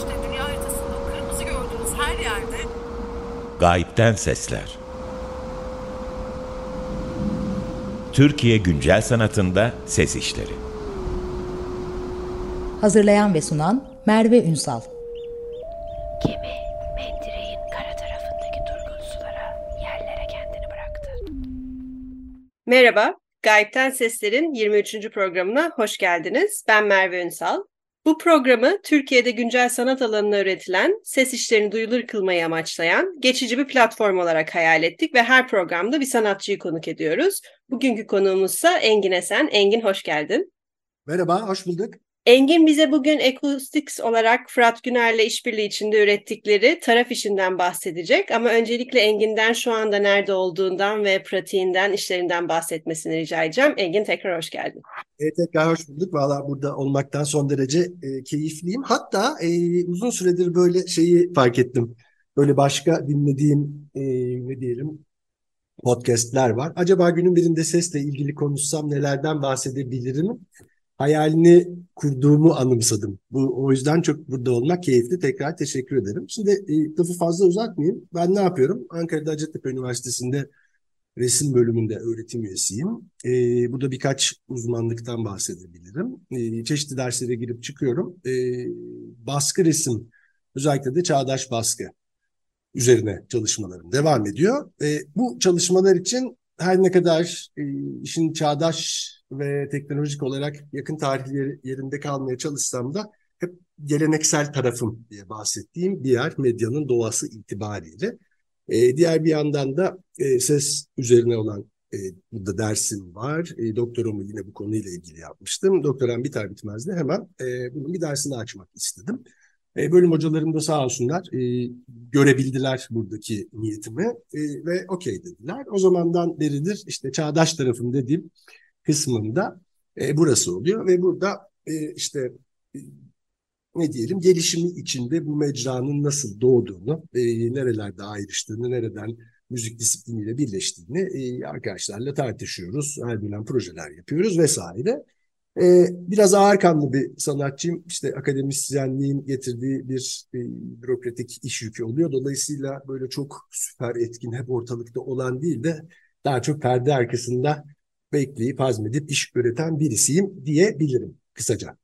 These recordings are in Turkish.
işte dünya haritasında kırmızı gördüğünüz her yerde Gayipten Sesler Türkiye Güncel Sanatında Ses İşleri Hazırlayan ve sunan Merve Ünsal Gemi mendireğin kara tarafındaki durgun sulara, yerlere kendini bıraktı. Merhaba, Gayipten Sesler'in 23. programına hoş geldiniz. Ben Merve Ünsal. Bu programı Türkiye'de güncel sanat alanına üretilen, ses işlerini duyulur kılmayı amaçlayan geçici bir platform olarak hayal ettik ve her programda bir sanatçıyı konuk ediyoruz. Bugünkü konuğumuzsa Engin Esen. Engin hoş geldin. Merhaba, hoş bulduk. Engin bize bugün Acoustics olarak Fırat Güner'le işbirliği içinde ürettikleri taraf işinden bahsedecek. Ama öncelikle Engin'den şu anda nerede olduğundan ve pratiğinden, işlerinden bahsetmesini rica edeceğim. Engin tekrar hoş geldin. E, tekrar hoş bulduk. Valla burada olmaktan son derece e, keyifliyim. Hatta e, uzun süredir böyle şeyi fark ettim. Böyle başka dinlediğim e, ne diyelim podcastler var. Acaba günün birinde sesle ilgili konuşsam nelerden bahsedebilirim? Hayalini kurduğumu anımsadım. Bu o yüzden çok burada olmak keyifli. Tekrar teşekkür ederim. Şimdi e, lafı fazla uzatmayayım. Ben ne yapıyorum? Ankara'da Hacettepe Üniversitesi'nde resim bölümünde öğretim üyesiyim. E, burada birkaç uzmanlıktan bahsedebilirim. E, çeşitli derslere girip çıkıyorum. E, baskı resim, özellikle de çağdaş baskı üzerine çalışmalarım devam ediyor. E, bu çalışmalar için her ne kadar e, işin çağdaş ve teknolojik olarak yakın tarih yerinde kalmaya çalışsam da hep geleneksel tarafım diye bahsettiğim diğer medyanın doğası itibariyle. E, diğer bir yandan da e, ses üzerine olan e, burada dersim var. E, doktorumu yine bu konuyla ilgili yapmıştım. Doktoram biter bitmez de hemen e, bunun bir dersini açmak istedim. E, bölüm hocalarım da sağ olsunlar e, görebildiler buradaki niyetimi e, ve okey dediler. O zamandan beridir işte çağdaş tarafım dediğim kısmında e, burası oluyor ve burada e, işte e, ne diyelim gelişimi içinde bu mecranın nasıl doğduğunu, e, nerelerde ayrıştığını, nereden müzik disipliniyle birleştiğini e, arkadaşlarla tartışıyoruz. Her dönem projeler yapıyoruz vesaire. E, biraz ağır kanlı bir sanatçıyım. İşte akademisyenliğin getirdiği bir e, bürokratik iş yükü oluyor. Dolayısıyla böyle çok süper etkin, hep ortalıkta olan değil de daha çok perde arkasında bekleyip hazmedip iş üreten birisiyim diyebilirim kısaca.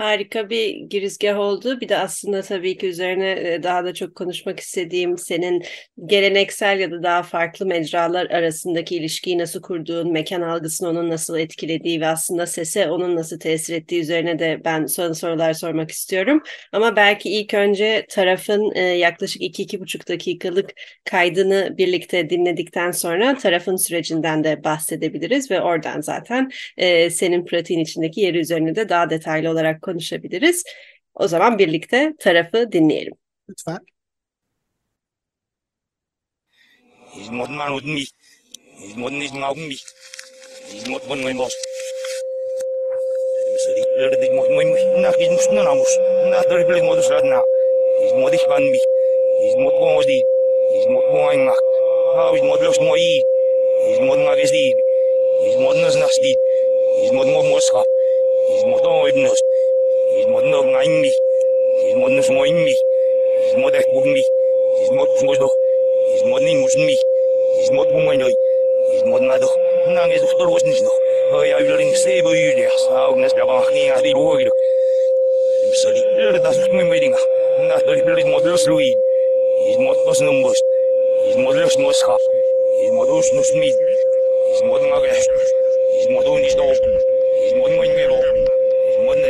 Harika bir girizgah oldu. Bir de aslında tabii ki üzerine e, daha da çok konuşmak istediğim senin geleneksel ya da daha farklı mecralar arasındaki ilişkiyi nasıl kurduğun, mekan algısını onun nasıl etkilediği ve aslında sese onun nasıl tesir ettiği üzerine de ben son sorular sormak istiyorum. Ama belki ilk önce tarafın e, yaklaşık 2-2,5 dakikalık kaydını birlikte dinledikten sonra tarafın sürecinden de bahsedebiliriz ve oradan zaten e, senin pratiğin içindeki yeri üzerine de daha detaylı olarak konuşabiliriz. O zaman birlikte tarafı dinleyelim. Lütfen. Ismodno ngaimbi. Ismodno smoimbi. Ismod ekbumbi. Ismod smodo. Ismod ni musmi. Ismod bumanoi. Ismod nado. Nang is dokter was niet nog. Oh ja, wil in stebo jullie. Zou nes daar van geen aan die 원너가 임미 이모는 숨어 임미 이모대 고금미 이모 숨어도 이모는 무슨 미 이모 동원이 이모 나도 나에서 돌아오신 지도 어야 빌린 세이브 유리야 사옥내서 잡아먹니 아리 보기로 입술이 이러다 숨이 미리가 나 돌이 빌린 모델 슬루이 이모 또 쓰는 것 이모 들려 쓰는 것 스카 이모 도 쓰는 스미 이모 동하게 이모 돈이 도 이모 동이 게로 이모 내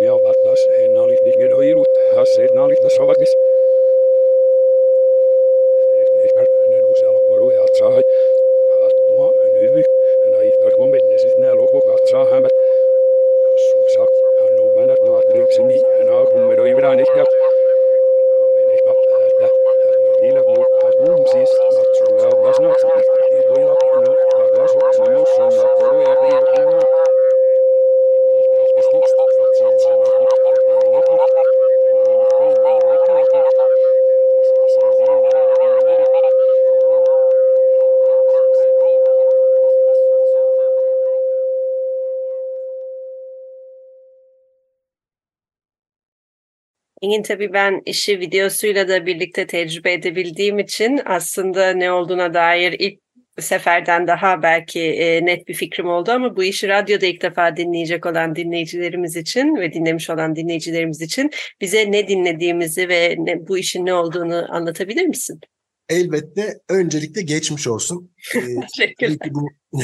Ja, vastaus, en oli diginoidut, hasseet nalitas ovat Engin tabii ben işi videosuyla da birlikte tecrübe edebildiğim için aslında ne olduğuna dair ilk seferden daha belki e, net bir fikrim oldu ama bu işi radyoda ilk defa dinleyecek olan dinleyicilerimiz için ve dinlemiş olan dinleyicilerimiz için bize ne dinlediğimizi ve ne, bu işin ne olduğunu anlatabilir misin? Elbette öncelikle geçmiş olsun. Ee, Teşekkürler. Bu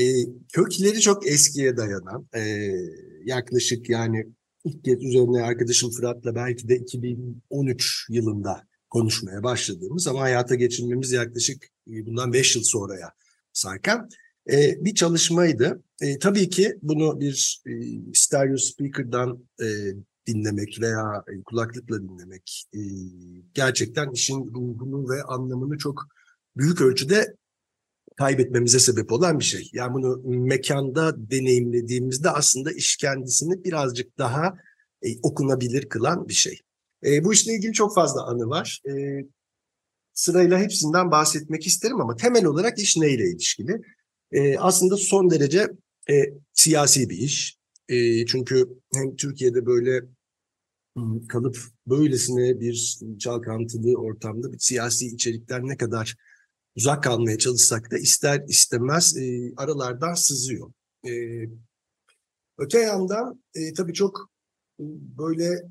e, kökleri çok eskiye dayanan e, yaklaşık yani ilk kez üzerine arkadaşım Fırat'la belki de 2013 yılında konuşmaya başladığımız ama hayata geçirmemiz yaklaşık e, bundan 5 yıl sonraya sarkan e, bir çalışmaydı. E, tabii ki bunu bir e, stereo speaker'dan e, dinlemek veya e, kulaklıkla dinlemek e, gerçekten işin ruhunu ve anlamını çok büyük ölçüde kaybetmemize sebep olan bir şey. Yani bunu mekanda deneyimlediğimizde aslında iş kendisini birazcık daha e, okunabilir kılan bir şey. E, bu işle ilgili çok fazla anı var. E, sırayla hepsinden bahsetmek isterim ama temel olarak iş neyle ilişkili? E, aslında son derece e, siyasi bir iş. E, çünkü hem Türkiye'de böyle hmm, kalıp böylesine bir çalkantılı ortamda bir siyasi içerikler ne kadar uzak kalmaya çalışsak da ister istemez e, aralardan sızıyor. E, öte yandan e, tabii çok böyle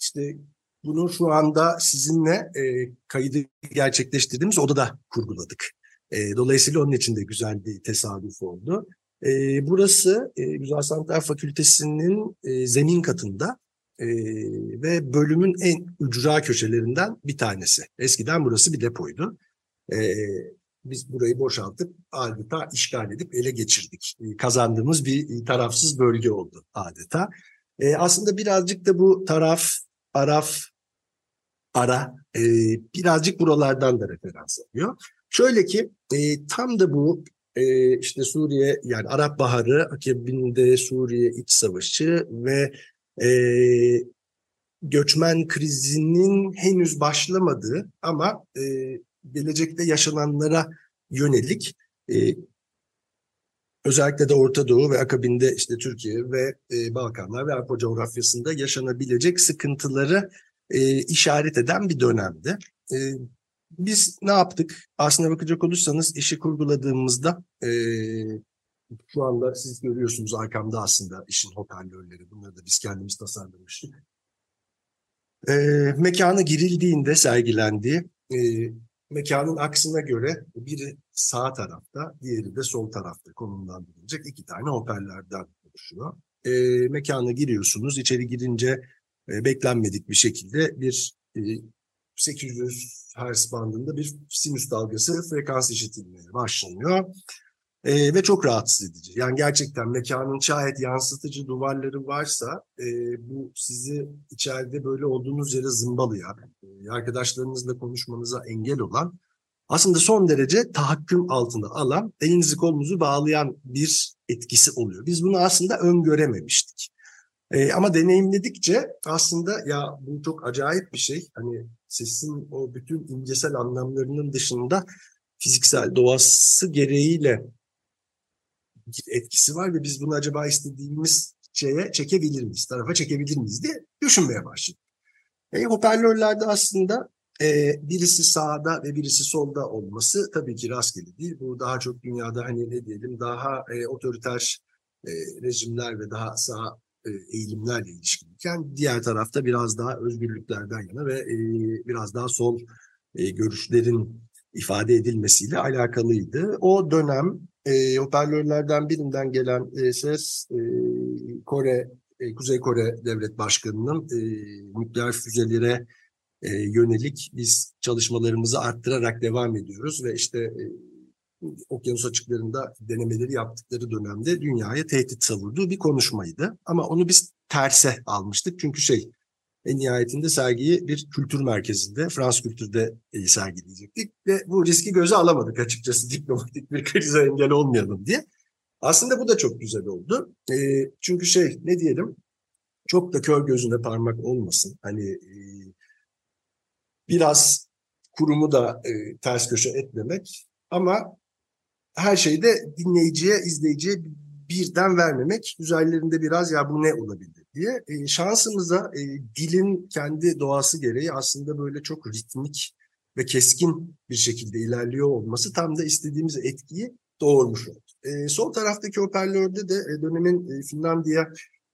işte bunu şu anda sizinle e, kaydı gerçekleştirdiğimiz odada kurguladık. E, dolayısıyla onun için de güzel bir tesadüf oldu. E, burası e, Güzel Sanatlar Fakültesi'nin e, zemin katında e, ve bölümün en ücra köşelerinden bir tanesi. Eskiden burası bir depoydu. E, biz burayı boşaltıp adeta işgal edip ele geçirdik. E, kazandığımız bir tarafsız bölge oldu adeta. E, aslında birazcık da bu taraf, araf, ara e, birazcık buralardan da referans alıyor. Şöyle ki e, tam da bu e, işte Suriye yani Arap Baharı akabinde Suriye iç savaşı ve e, göçmen krizinin henüz başlamadığı ama e, gelecekte yaşananlara yönelik e, özellikle de Orta Doğu ve akabinde işte Türkiye ve e, Balkanlar ve Avrupa coğrafyasında yaşanabilecek sıkıntıları e, işaret eden bir dönemdi. E, biz ne yaptık? Aslına bakacak olursanız işi kurguladığımızda e, şu anda siz görüyorsunuz arkamda aslında işin hoparlörleri. Bunları da biz kendimiz tasarlamıştık. E, mekana girildiğinde sergilendiği e, mekanın aksına göre biri sağ tarafta, diğeri de sol tarafta konumlandırılacak iki tane hoparlörden oluşuyor. E, mekana giriyorsunuz, içeri girince e, beklenmedik bir şekilde bir e, 800 Hz bandında bir sinüs dalgası frekans işitilmeye başlanıyor. E, ve çok rahatsız edici. Yani gerçekten mekanın şayet yansıtıcı duvarları varsa e, bu sizi içeride böyle olduğunuz yere zımbalayan, e, arkadaşlarınızla konuşmanıza engel olan, aslında son derece tahakküm altında alan, elinizi kolunuzu bağlayan bir etkisi oluyor. Biz bunu aslında öngörememiştik. E, ama deneyimledikçe aslında ya bu çok acayip bir şey. Hani sesin o bütün imgesel anlamlarının dışında fiziksel doğası gereğiyle etkisi var ve biz bunu acaba istediğimiz şeye çekebilir miyiz, tarafa çekebilir miyiz diye düşünmeye başladık. E, hoparlörlerde aslında e, birisi sağda ve birisi solda olması tabii ki rastgele değil. Bu daha çok dünyada hani ne diyelim daha e, otoriter e, rejimler ve daha sağ e, eğilimlerle ilişkiliyken diğer tarafta biraz daha özgürlüklerden yana ve e, biraz daha sol e, görüşlerin ifade edilmesiyle alakalıydı. O dönem e, hoparlörlerden birinden gelen e, ses e, Kore, e, Kuzey Kore Devlet Başkanı'nın e, nükleer füzelere e, yönelik biz çalışmalarımızı arttırarak devam ediyoruz ve işte e, okyanus açıklarında denemeleri yaptıkları dönemde dünyaya tehdit savurduğu bir konuşmaydı. Ama onu biz terse almıştık çünkü şey en nihayetinde sergiyi bir kültür merkezinde, Frans Kültür'de e, sergileyecektik ve bu riski göze alamadık açıkçası diplomatik bir krize engel olmayalım diye. Aslında bu da çok güzel oldu. E, çünkü şey ne diyelim çok da kör gözüne parmak olmasın. Hani e, biraz kurumu da e, ters köşe etmemek ama her şeyi de dinleyiciye, izleyiciye birden vermemek. Üzerlerinde biraz ya bu ne olabilir diye. E, şansımıza e, dilin kendi doğası gereği aslında böyle çok ritmik ve keskin bir şekilde ilerliyor olması tam da istediğimiz etkiyi doğurmuş oldu. E, sol taraftaki hoparlörde de e, dönemin e, Finlandiya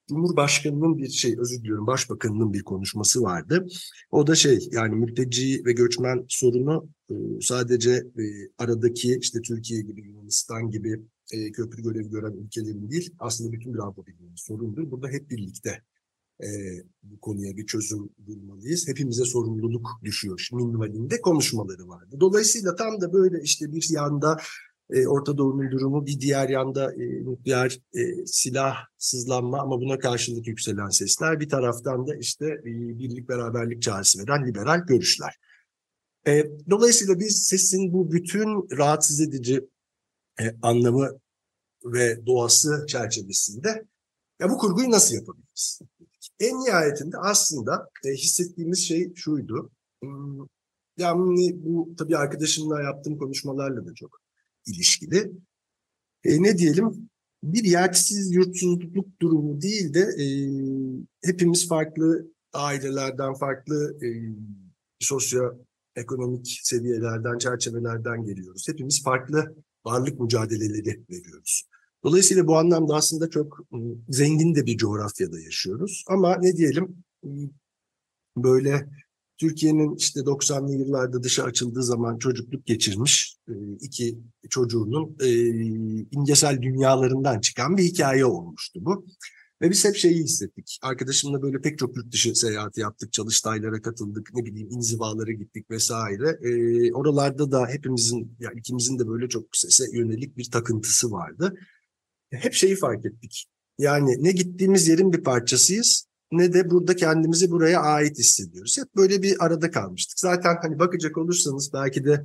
Cumhurbaşkanının bir şey özür diliyorum başbakanının bir konuşması vardı. O da şey yani mülteci ve göçmen sorunu e, sadece e, aradaki işte Türkiye gibi Yunanistan gibi e, köprü görevi gören ülkelerin değil aslında bütün bir Avrupa Birliği'nin sorundur. Burada hep birlikte e, bu konuya bir çözüm bulmalıyız. Hepimize sorumluluk düşüyor. Minvalinde konuşmaları vardı. Dolayısıyla tam da böyle işte bir yanda e, Orta Doğu'nun durumu, bir diğer yanda e, nükleer e, silahsızlanma ama buna karşılık yükselen sesler. Bir taraftan da işte e, birlik beraberlik çağrısı veren liberal görüşler. E, dolayısıyla biz sesin bu bütün rahatsız edici e, anlamı ve doğası çerçevesinde ya bu kurguyu nasıl yapabiliriz? En nihayetinde aslında e, hissettiğimiz şey şuydu. Hmm, yani bu tabii arkadaşımla yaptığım konuşmalarla da çok ilişkili. E, ne diyelim? Bir yersiz yurtsuzluk durumu değil de e, hepimiz farklı ailelerden, farklı e, sosyoekonomik seviyelerden, çerçevelerden geliyoruz. Hepimiz farklı varlık mücadeleleri veriyoruz. Dolayısıyla bu anlamda aslında çok zengin de bir coğrafyada yaşıyoruz. Ama ne diyelim böyle Türkiye'nin işte 90'lı yıllarda dışa açıldığı zaman çocukluk geçirmiş iki çocuğunun imgesel dünyalarından çıkan bir hikaye olmuştu bu. Ve biz hep şeyi hissettik. Arkadaşımla böyle pek çok yurt dışı seyahati yaptık. Çalıştaylara katıldık. Ne bileyim inzivalara gittik vesaire. E, oralarda da hepimizin, yani ikimizin de böyle çok sese yönelik bir takıntısı vardı. Hep şeyi fark ettik. Yani ne gittiğimiz yerin bir parçasıyız ne de burada kendimizi buraya ait hissediyoruz. Hep böyle bir arada kalmıştık. Zaten hani bakacak olursanız belki de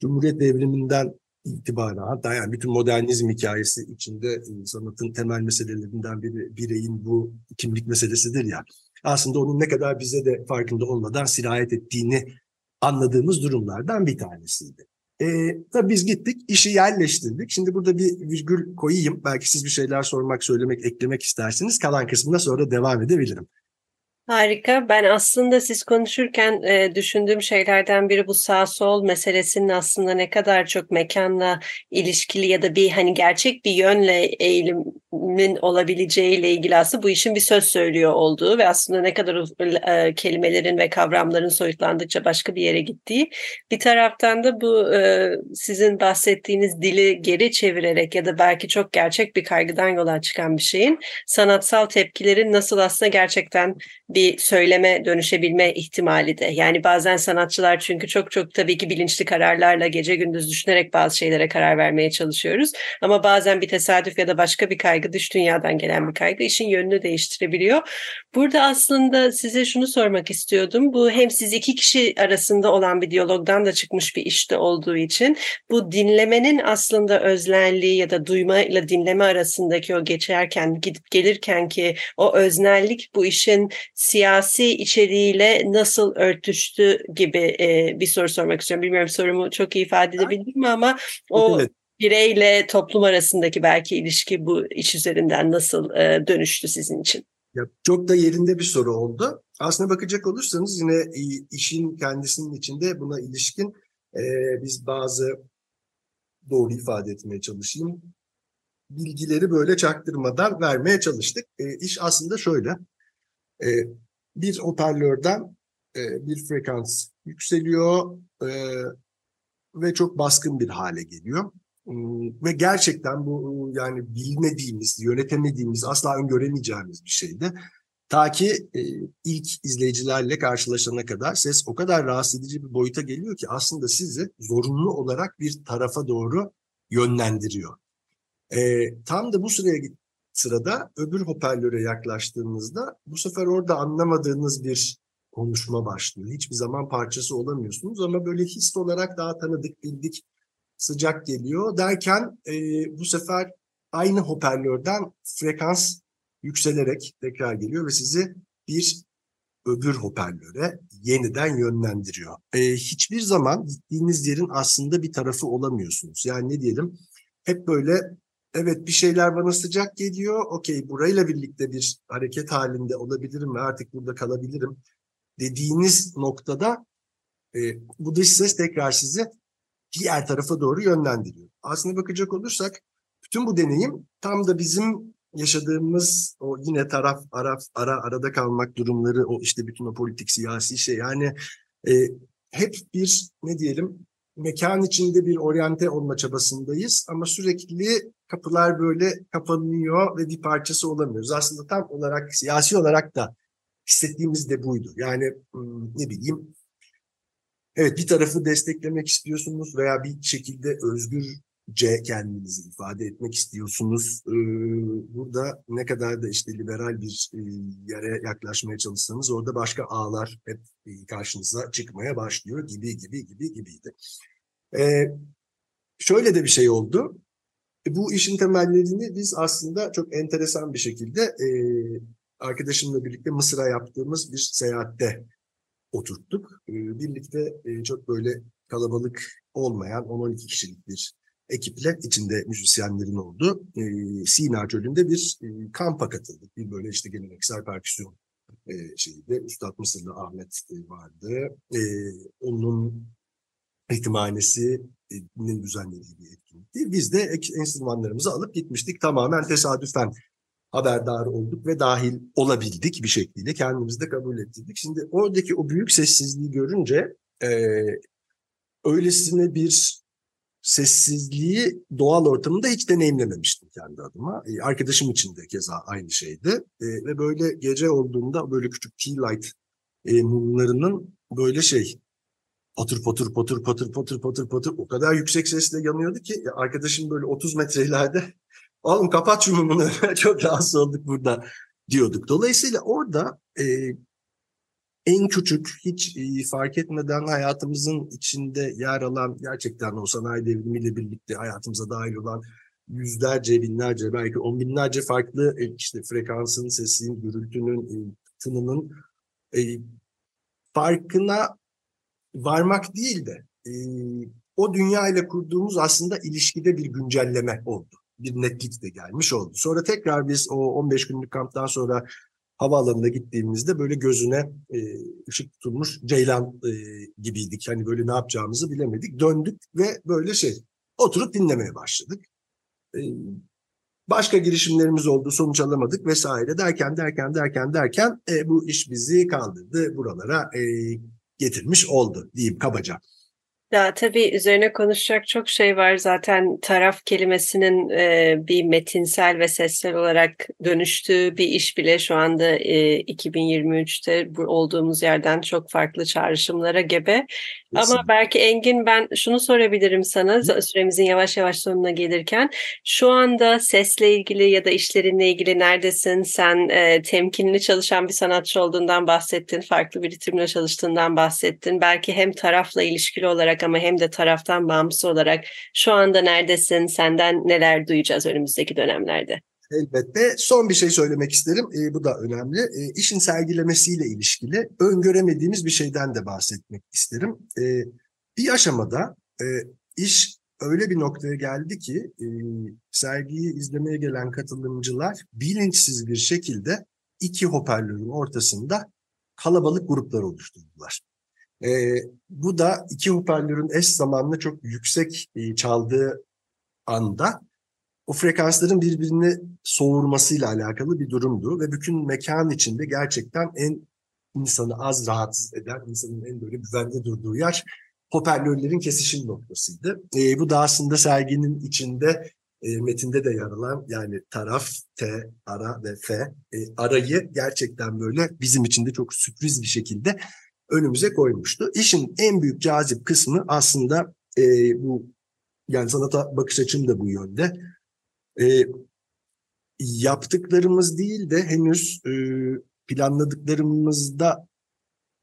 Cumhuriyet devriminden itibaren hatta yani bütün modernizm hikayesi içinde e, sanatın temel meselelerinden biri bireyin bu kimlik meselesidir ya. Aslında onun ne kadar bize de farkında olmadan sirayet ettiğini anladığımız durumlardan bir tanesiydi. Ee, tabii biz gittik, işi yerleştirdik. Şimdi burada bir virgül koyayım. Belki siz bir şeyler sormak, söylemek, eklemek istersiniz. Kalan kısmına sonra devam edebilirim. Harika. Ben aslında siz konuşurken e, düşündüğüm şeylerden biri bu sağ sol meselesinin aslında ne kadar çok mekanla ilişkili ya da bir hani gerçek bir yönle eğilimin olabileceğiyle ilgili aslında bu işin bir söz söylüyor olduğu ve aslında ne kadar e, kelimelerin ve kavramların soyutlandıkça başka bir yere gittiği. Bir taraftan da bu e, sizin bahsettiğiniz dili geri çevirerek ya da belki çok gerçek bir kaygıdan yola çıkan bir şeyin sanatsal tepkilerin nasıl aslında gerçekten bir söyleme dönüşebilme ihtimali de. Yani bazen sanatçılar çünkü çok çok tabii ki bilinçli kararlarla gece gündüz düşünerek bazı şeylere karar vermeye çalışıyoruz. Ama bazen bir tesadüf ya da başka bir kaygı dış dünyadan gelen bir kaygı işin yönünü değiştirebiliyor. Burada aslında size şunu sormak istiyordum. Bu hem siz iki kişi arasında olan bir diyalogdan da çıkmış bir işte olduğu için bu dinlemenin aslında öznelliği ya da duyma ile dinleme arasındaki o geçerken gidip gelirken ki o öznellik bu işin siyasi içeriğiyle nasıl örtüştü gibi e, bir soru sormak istiyorum. Bilmiyorum sorumu çok iyi ifade edebildim mi ama o evet. Bireyle toplum arasındaki belki ilişki bu iş üzerinden nasıl e, dönüştü sizin için? Ya, çok da yerinde bir soru oldu. Aslına bakacak olursanız yine işin kendisinin içinde buna ilişkin e, biz bazı doğru ifade etmeye çalışayım. Bilgileri böyle çaktırmadan vermeye çalıştık. E, iş aslında şöyle. E, bir hoparlörden e, bir frekans yükseliyor e, ve çok baskın bir hale geliyor. Ve gerçekten bu yani bilmediğimiz, yönetemediğimiz, asla öngöremeyeceğimiz bir şeydi. Ta ki e, ilk izleyicilerle karşılaşana kadar ses o kadar rahatsız edici bir boyuta geliyor ki aslında sizi zorunlu olarak bir tarafa doğru yönlendiriyor. E, tam da bu sıraya sırada öbür hoparlöre yaklaştığınızda bu sefer orada anlamadığınız bir konuşma başlıyor. Hiçbir zaman parçası olamıyorsunuz ama böyle his olarak daha tanıdık, bildik, sıcak geliyor derken e, bu sefer aynı hoparlörden frekans yükselerek tekrar geliyor ve sizi bir öbür hoparlöre yeniden yönlendiriyor. E, hiçbir zaman gittiğiniz yerin aslında bir tarafı olamıyorsunuz. Yani ne diyelim hep böyle evet bir şeyler bana sıcak geliyor. Okey burayla birlikte bir hareket halinde olabilirim ve artık burada kalabilirim dediğiniz noktada e, bu dış ses tekrar sizi diğer tarafa doğru yönlendiriyor. Aslında bakacak olursak bütün bu deneyim tam da bizim yaşadığımız o yine taraf ara, ara arada kalmak durumları o işte bütün o politik siyasi şey yani e, hep bir ne diyelim mekan içinde bir oryante olma çabasındayız ama sürekli kapılar böyle kapanıyor ve bir parçası olamıyoruz. Aslında tam olarak siyasi olarak da hissettiğimiz de buydu. Yani ne bileyim evet bir tarafı desteklemek istiyorsunuz veya bir şekilde özgürce kendinizi ifade etmek istiyorsunuz. Ee, burada ne kadar da işte liberal bir e, yere yaklaşmaya çalışsanız orada başka ağlar hep e, karşınıza çıkmaya başlıyor gibi gibi gibi gibiydi. Ee, şöyle de bir şey oldu. E, Bu işin temellerini biz aslında çok enteresan bir şekilde e, arkadaşımla birlikte Mısır'a yaptığımız bir seyahatte oturttuk. E, birlikte e, çok böyle kalabalık olmayan 10-12 kişilik bir ekiple içinde müzisyenlerin olduğu e, Sina Çölü'nde bir e, kampa katıldık. Bir böyle işte geleneksel perküsyon e, şeyde Üstad Mısırlı Ahmet vardı. Onun ihtimalesinin düzenlediği bir etkinlikti. Biz de enstrümanlarımızı alıp gitmiştik. Tamamen tesadüfen haberdar olduk ve dahil olabildik bir şekilde. Kendimizi de kabul ettirdik. Şimdi oradaki o büyük sessizliği görünce e, öylesine bir sessizliği doğal ortamında hiç deneyimlememiştim kendi adıma. E, arkadaşım için de keza aynı şeydi. E, ve böyle gece olduğunda böyle küçük tea light e, mumlarının böyle şey patır patır patır patır patır patır patır o kadar yüksek sesle yanıyordu ki ya arkadaşım böyle 30 metre ileride oğlum kapat şu çok rahatsız olduk burada diyorduk. Dolayısıyla orada e, en küçük hiç e, fark etmeden hayatımızın içinde yer alan gerçekten o sanayi devrimiyle birlikte hayatımıza dahil olan yüzlerce, binlerce, belki on binlerce farklı e, işte frekansın, sesin, gürültünün, e, tınının e, farkına varmak değil de e, o dünya ile kurduğumuz aslında ilişkide bir güncelleme oldu. Bir netlik de gelmiş oldu. Sonra tekrar biz o 15 günlük kamptan sonra havaalanına gittiğimizde böyle gözüne e, ışık tutulmuş ceylan e, gibiydik. Hani böyle ne yapacağımızı bilemedik. Döndük ve böyle şey oturup dinlemeye başladık. E, başka girişimlerimiz oldu, sonuç alamadık vesaire derken derken derken derken e, bu iş bizi kaldırdı buralara e, getirmiş oldu diyeyim kabaca. Ya tabii üzerine konuşacak çok şey var. Zaten taraf kelimesinin e, bir metinsel ve sessel olarak dönüştüğü bir iş bile şu anda e, 2023'te bu olduğumuz yerden çok farklı çağrışımlara gebe. Ama belki Engin ben şunu sorabilirim sana süremizin yavaş yavaş sonuna gelirken. Şu anda sesle ilgili ya da işlerinle ilgili neredesin? Sen e, temkinli çalışan bir sanatçı olduğundan bahsettin. Farklı bir ritimle çalıştığından bahsettin. Belki hem tarafla ilişkili olarak ama hem de taraftan bağımsız olarak şu anda neredesin? Senden neler duyacağız önümüzdeki dönemlerde? Elbette. Son bir şey söylemek isterim. E, bu da önemli. E, işin sergilemesiyle ilişkili öngöremediğimiz bir şeyden de bahsetmek isterim. E, bir aşamada e, iş öyle bir noktaya geldi ki e, sergiyi izlemeye gelen katılımcılar bilinçsiz bir şekilde iki hoparlörün ortasında kalabalık gruplar oluşturdular. E, bu da iki hoparlörün eş zamanlı çok yüksek e, çaldığı anda o frekansların birbirini soğurmasıyla alakalı bir durumdu ve bütün mekan içinde gerçekten en insanı az rahatsız eden, insanın en böyle güvende durduğu yer hoparlörlerin kesişim noktasıydı. E, bu da aslında serginin içinde e, metinde de yer alan yani taraf, T, ara ve F e, arayı gerçekten böyle bizim için de çok sürpriz bir şekilde önümüze koymuştu. İşin en büyük cazip kısmı aslında e, bu yani sanata bakış açım da bu yönde. E, yaptıklarımız değil de henüz e, planladıklarımızda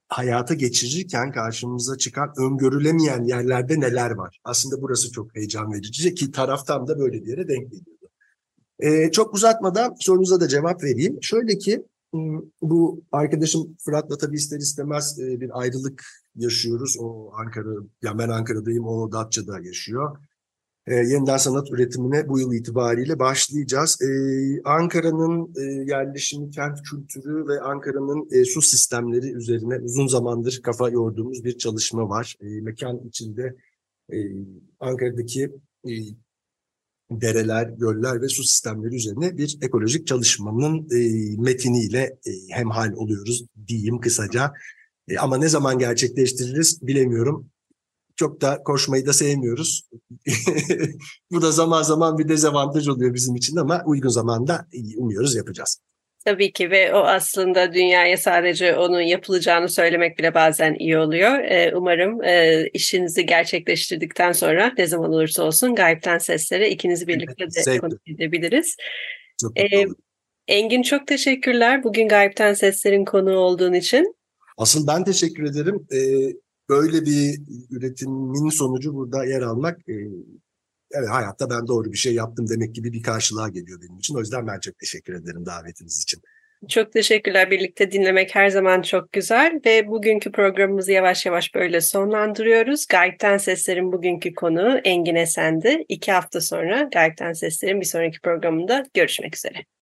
hayata geçirirken karşımıza çıkan öngörülemeyen yerlerde neler var? Aslında burası çok heyecan verici ki taraftan da böyle bir yere denk geliyordu. E, çok uzatmadan sorunuza da cevap vereyim. Şöyle ki bu arkadaşım Fırat'la tabii ister istemez e, bir ayrılık yaşıyoruz. O Ankara, yani ben Ankara'dayım, o Datça'da yaşıyor. E, yeniden sanat üretimine bu yıl itibariyle başlayacağız. E, Ankara'nın e, yerleşimi, kent kültürü ve Ankara'nın e, su sistemleri üzerine uzun zamandır kafa yorduğumuz bir çalışma var. E, mekan içinde e, Ankara'daki e, dereler, göller ve su sistemleri üzerine bir ekolojik çalışmanın e, metiniyle e, hemhal oluyoruz diyeyim kısaca. E, ama ne zaman gerçekleştiririz bilemiyorum. Çok da koşmayı da sevmiyoruz. Bu da zaman zaman bir dezavantaj oluyor bizim için ama uygun zamanda umuyoruz yapacağız. Tabii ki ve o aslında dünyaya sadece onun yapılacağını söylemek bile bazen iyi oluyor. Ee, umarım e, işinizi gerçekleştirdikten sonra ne zaman olursa olsun gayipten seslere ikinizi birlikte de zevkle. konuk edebiliriz. Çok Ee. Engin çok teşekkürler bugün gayipten seslerin konuğu olduğun için. Asıl ben teşekkür ederim. E, böyle bir üretimin sonucu burada yer almak e, evet hayatta ben doğru bir şey yaptım demek gibi bir karşılığa geliyor benim için. O yüzden ben çok teşekkür ederim davetiniz için. Çok teşekkürler. Birlikte dinlemek her zaman çok güzel ve bugünkü programımızı yavaş yavaş böyle sonlandırıyoruz. Gayipten Sesler'in bugünkü konuğu Engin Esen'di. İki hafta sonra Gayipten Sesler'in bir sonraki programında görüşmek üzere.